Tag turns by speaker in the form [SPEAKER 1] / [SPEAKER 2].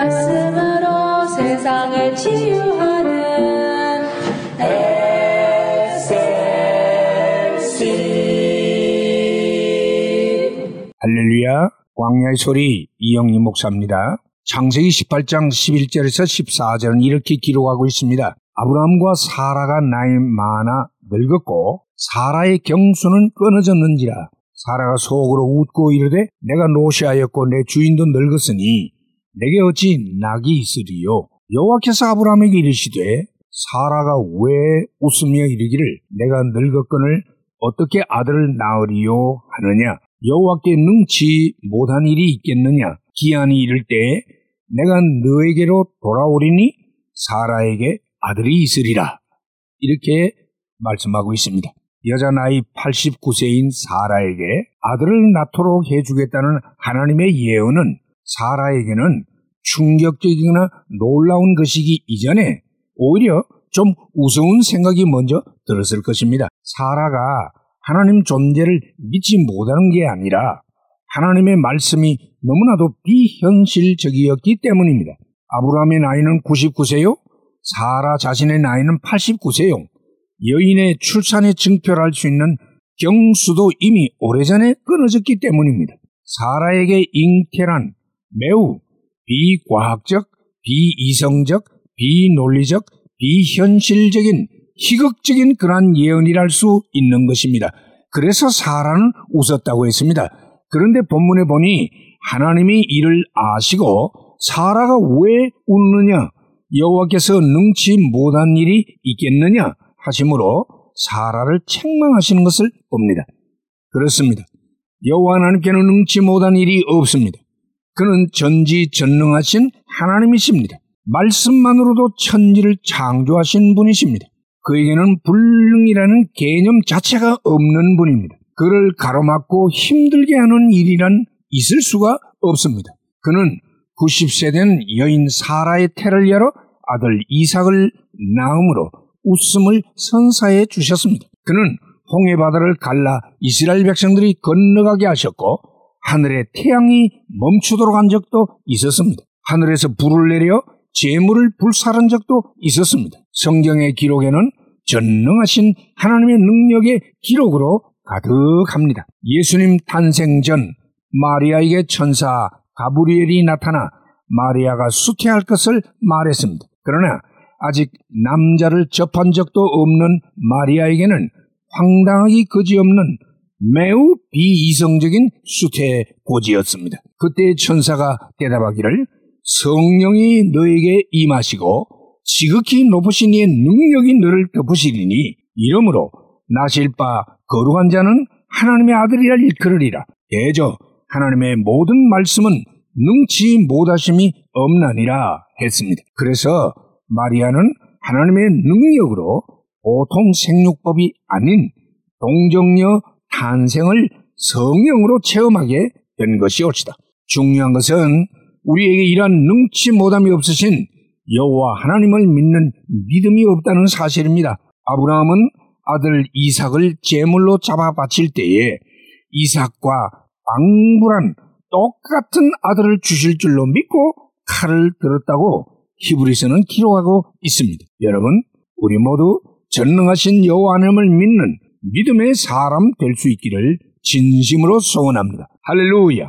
[SPEAKER 1] 말씀으로 세상을 치유하는
[SPEAKER 2] SLC 할렐루야 광야의 소리 이영희 목사입니다. 창세기 18장 11절에서 14절은 이렇게 기록하고 있습니다. 아브라함과 사라가 나이 많아 늙었고 사라의 경수는 끊어졌는지라 사라가 속으로 웃고 이르되 내가 노시하였고 내 주인도 늙었으니 내게 어찌 낙이 있으리요? 여호와께서 아브라함에게 이르시되 사라가 왜 웃으며 이르기를 내가 늙었거늘 어떻게 아들을 낳으리요? 하느냐? 여호와께 능치 못한 일이 있겠느냐? 기한이 이를 때 내가 너에게로 돌아오리니 사라에게 아들이 있으리라. 이렇게 말씀하고 있습니다. 여자 나이 89세인 사라에게 아들을 낳도록 해주겠다는 하나님의 예언은 사라에게는 충격적이거나 놀라운 것이기 이전에 오히려 좀 우스운 생각이 먼저 들었을 것입니다. 사라가 하나님 존재를 믿지 못하는 게 아니라 하나님의 말씀이 너무나도 비현실적이었기 때문입니다. 아브라함의 나이는 99세요. 사라 자신의 나이는 89세요. 여인의 출산에 증표할 수 있는 경수도 이미 오래전에 끊어졌기 때문입니다. 사라에게 잉태란 매우 비과학적, 비이성적, 비논리적, 비현실적인 희극적인 그러한 예언이랄 수 있는 것입니다. 그래서 사라는 웃었다고 했습니다. 그런데 본문에 보니 하나님이 이를 아시고 사라가 왜 웃느냐? 여호와께서 능치 못한 일이 있겠느냐? 하심으로 사라를 책망하시는 것을 봅니다. 그렇습니다. 여호와 하나님께는 능치 못한 일이 없습니다. 그는 전지전능하신 하나님이십니다. 말씀만으로도 천지를 창조하신 분이십니다. 그에게는 불능이라는 개념 자체가 없는 분입니다. 그를 가로막고 힘들게 하는 일이란 있을 수가 없습니다. 그는 90세 된 여인 사라의 태를 열어 아들 이삭을 낳음으로 웃음을 선사해 주셨습니다. 그는 홍해 바다를 갈라 이스라엘 백성들이 건너가게 하셨고 하늘의 태양이 멈추도록 한 적도 있었습니다. 하늘에서 불을 내려 재물을 불사른 적도 있었습니다. 성경의 기록에는 전능하신 하나님의 능력의 기록으로 가득합니다. 예수님 탄생 전 마리아에게 천사 가브리엘이 나타나 마리아가 수태할 것을 말했습니다. 그러나 아직 남자를 접한 적도 없는 마리아에게는 황당하기 그지없는 매우 비이성적인 수태 고지였습니다. 그때 천사가 대답하기를 성령이 너에게 임하시고 지극히 높으신 이의 능력이 너를 덮으시리니 이러므로 나실 바 거룩한 자는 하나님의 아들이라 일컬으리라. 대저 하나님의 모든 말씀은 능치 못하심이 없나니라 했습니다. 그래서 마리아는 하나님의 능력으로 보통 생육법이 아닌 동정녀 탄생을 성령으로 체험하게 된 것이옵시다. 중요한 것은 우리에게 이러한 능치 못함이 없으신 여호와 하나님을 믿는 믿음이 없다는 사실입니다. 아브라함은 아들 이삭을 제물로 잡아 바칠 때에 이삭과 방불한 똑같은 아들을 주실 줄로 믿고 칼을 들었다고 히브리서는 기록하고 있습니다. 여러분, 우리 모두 전능하신 여호와 하나님을 믿는 믿음의 사람 될 수 있기를 진심으로 소원합니다. 할렐루야!